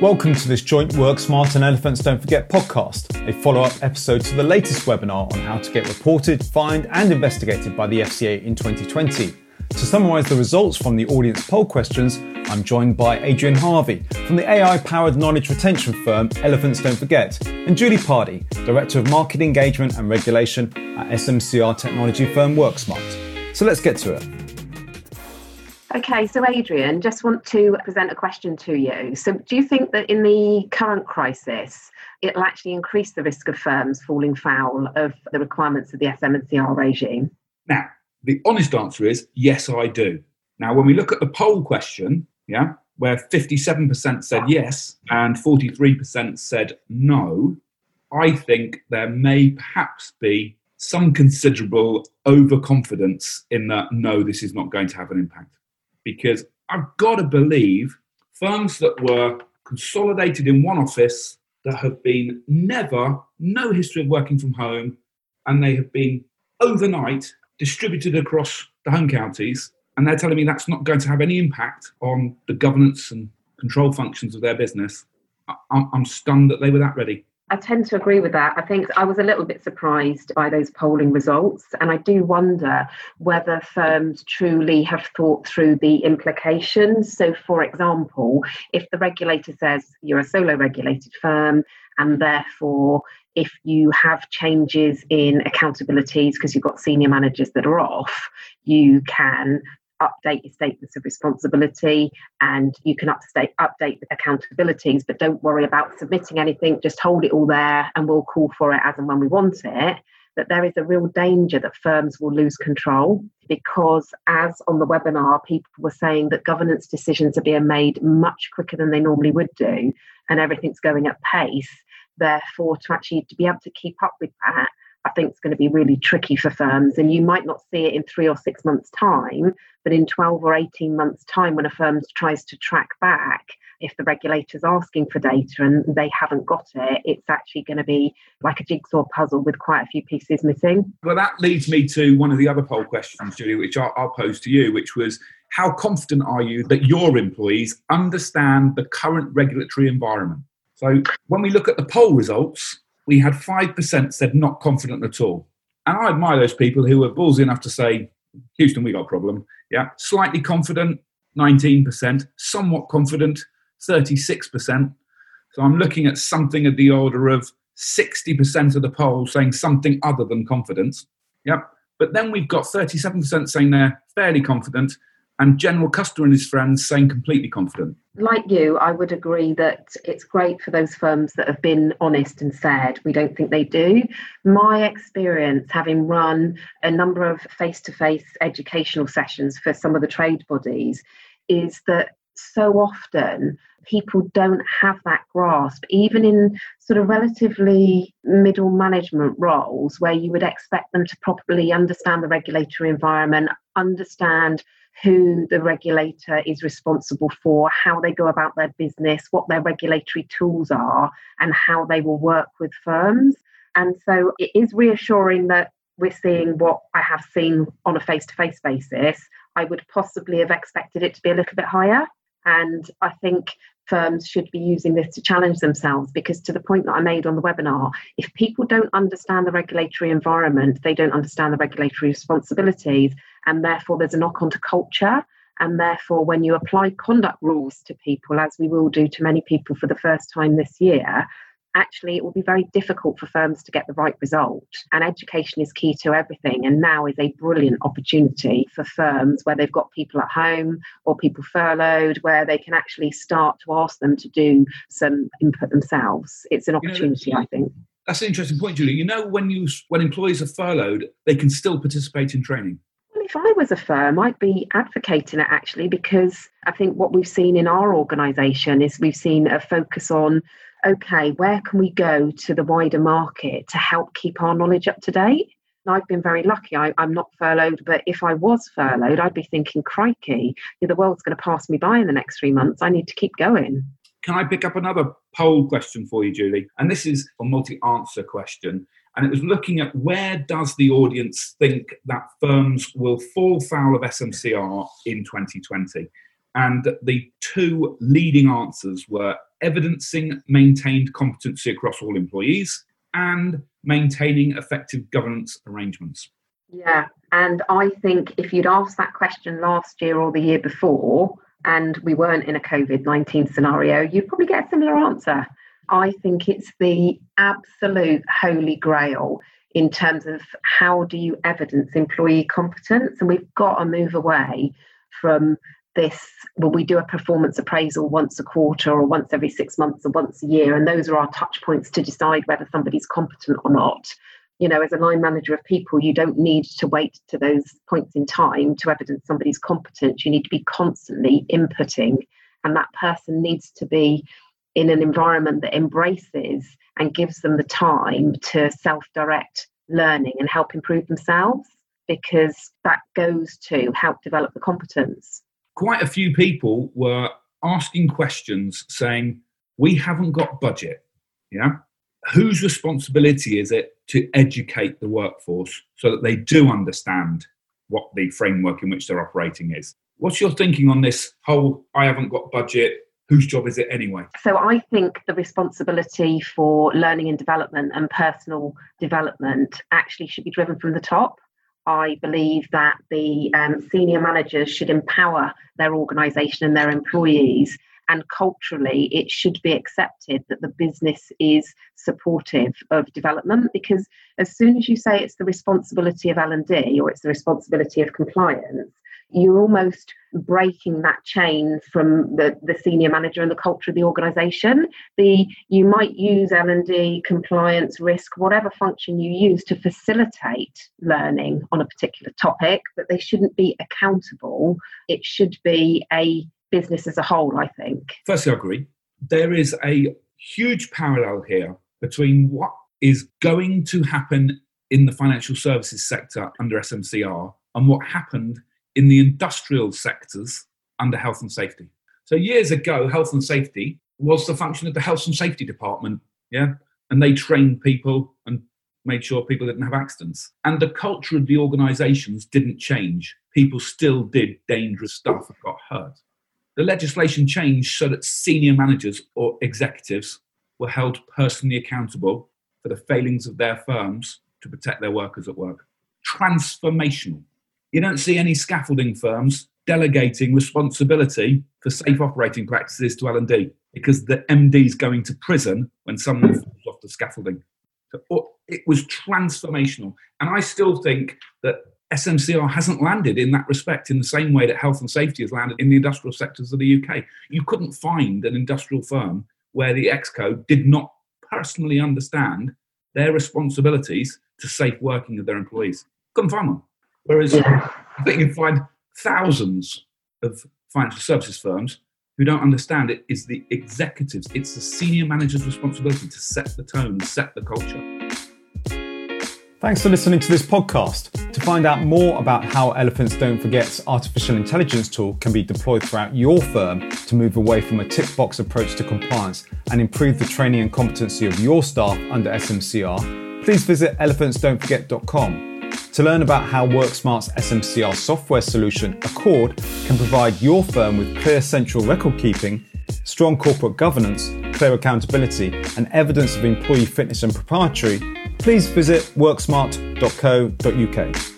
Welcome to this joint Work Smart and Elephants Don't Forget podcast, a follow up episode to the latest webinar on how to get reported, fined, and investigated by the FCA in 2020. To summarise the results from the audience poll questions, I'm joined by Adrian Harvey from the AI powered knowledge retention firm Elephants Don't Forget, and Julie Pardy, Director of Market Engagement and Regulation at SMCR technology firm WorkSmart. So let's get to it. Okay, so Adrian, just want to present a question to you. So, do you think that in the current crisis, it'll actually increase the risk of firms falling foul of the requirements of the SMCR regime? Now, the honest answer is yes, I do. Now, when we look at the poll question, yeah, where 57% said yes and 43% said no, I think there may perhaps be some considerable overconfidence in that no, this is not going to have an impact. Because I've got to believe firms that were consolidated in one office that have been never, no history of working from home, and they have been overnight distributed across the home counties, and they're telling me that's not going to have any impact on the governance and control functions of their business. I'm, stunned that they were that ready. I tend to agree with that. I think I was a little bit surprised by those polling results, and I do wonder whether firms truly have thought through the implications. So, for example, if the regulator says you're a solo regulated firm and therefore if you have changes in accountabilities because you've got senior managers that are off, you can update your statements of responsibility and you can update update the accountabilities but don't worry about submitting anything. Just hold it all there and we'll call for it as and when we want it. That there is a real danger that firms will lose control because as on the webinar people were saying that governance decisions are being made much quicker than they normally would do and everything's going at pace. Therefore to actually to be able to keep up with that I think it's going to be really tricky for firms. And you might not see it in three or six months' time, but in 12 or 18 months' time, when a firm tries to track back, if the regulator's asking for data and they haven't got it, it's actually going to be like a jigsaw puzzle with quite a few pieces missing. Well, that leads me to one of the other poll questions, Julie, which I'll, I'll pose to you, which was how confident are you that your employees understand the current regulatory environment? So when we look at the poll results, we had 5% said not confident at all. And I admire those people who were ballsy enough to say, Houston, we got a problem. Yeah. Slightly confident, 19%. Somewhat confident, 36%. So I'm looking at something of the order of 60% of the poll saying something other than confidence. Yep. But then we've got 37% saying they're fairly confident and General Custer and his friends saying completely confident. Like you, I would agree that it's great for those firms that have been honest and said we don't think they do. My experience, having run a number of face to face educational sessions for some of the trade bodies, is that so often people don't have that grasp, even in sort of relatively middle management roles where you would expect them to properly understand the regulatory environment, understand who the regulator is responsible for, how they go about their business, what their regulatory tools are, and how they will work with firms. And so it is reassuring that we're seeing what I have seen on a face to face basis. I would possibly have expected it to be a little bit higher. And I think firms should be using this to challenge themselves because, to the point that I made on the webinar, if people don't understand the regulatory environment, they don't understand the regulatory responsibilities, and therefore there's a knock on to culture. And therefore, when you apply conduct rules to people, as we will do to many people for the first time this year, actually it will be very difficult for firms to get the right result. And education is key to everything. And now is a brilliant opportunity for firms where they've got people at home or people furloughed, where they can actually start to ask them to do some input themselves. It's an opportunity, you know, I think. That's an interesting point, Julie. You know, when you when employees are furloughed, they can still participate in training if I was a firm, I'd be advocating it actually because I think what we've seen in our organisation is we've seen a focus on okay, where can we go to the wider market to help keep our knowledge up to date? And I've been very lucky. I, am not furloughed, but if I was furloughed, I'd be thinking, crikey, the world's going to pass me by in the next three months. I need to keep going. Can I pick up another poll question for you, Julie? And this is a multi answer question. And it was looking at where does the audience think that firms will fall foul of SMCR in 2020? And the two leading answers were evidencing maintained competency across all employees, and maintaining effective governance arrangements. Yeah, and I think if you'd asked that question last year or the year before, and we weren't in a COVID 19 scenario, you'd probably get a similar answer. I think it's the absolute holy grail in terms of how do you evidence employee competence. And we've got to move away from this well we do a performance appraisal once a quarter or once every six months or once a year and those are our touch points to decide whether somebody's competent or not you know as a line manager of people you don't need to wait to those points in time to evidence somebody's competence you need to be constantly inputting and that person needs to be in an environment that embraces and gives them the time to self direct learning and help improve themselves because that goes to help develop the competence. Quite a few people were asking questions saying, We haven't got budget. Yeah. Whose responsibility is it to educate the workforce so that they do understand what the framework in which they're operating is? What's your thinking on this whole I haven't got budget, whose job is it anyway? So I think the responsibility for learning and development and personal development actually should be driven from the top. I believe that the um, senior managers should empower their organisation and their employees. And culturally, it should be accepted that the business is supportive of development because as soon as you say it's the responsibility of L&D or it's the responsibility of compliance, you're almost breaking that chain from the, the senior manager and the culture of the organization. The you might use l&d compliance risk whatever function you use to facilitate learning on a particular topic but they shouldn't be accountable. It should be a business as a whole i think. Firstly i agree. There is a huge parallel here between what is going to happen in the financial services sector under smcr and what happened in the industrial sectors under health and safety. So years ago, health and safety was the function of the health and safety department, yeah, and they trained people and made sure people didn't have accidents. And the culture of the organisations didn't change. People still did dangerous stuff and got hurt. The legislation changed so that senior managers or executives were held personally accountable for the failings of their firms to protect their workers at work. Transformational. You don't see any scaffolding firms delegating responsibility for safe operating practices to L&D because the MD is going to prison when someone falls off the scaffolding. So it was transformational. And I still think that SMCR hasn't landed in that respect in the same way that health and safety has landed in the industrial sectors of the UK. You couldn't find an industrial firm where the exco did not personally understand their responsibilities to safe working of their employees. Couldn't find one. Whereas yeah. I think you find thousands of financial services firms who don't understand it is the executives, it's the senior manager's responsibility to set the tone, set the culture. Thanks for listening to this podcast. To find out more about how Elephants Don't Forget's artificial intelligence tool can be deployed throughout your firm to move away from a tick box approach to compliance and improve the training and competency of your staff under SMCR, please visit elephantsdon'tforget.com. To learn about how WorkSmart's SMCR software solution, Accord, can provide your firm with clear central record keeping, strong corporate governance, clear accountability, and evidence of employee fitness and proprietary, please visit worksmart.co.uk.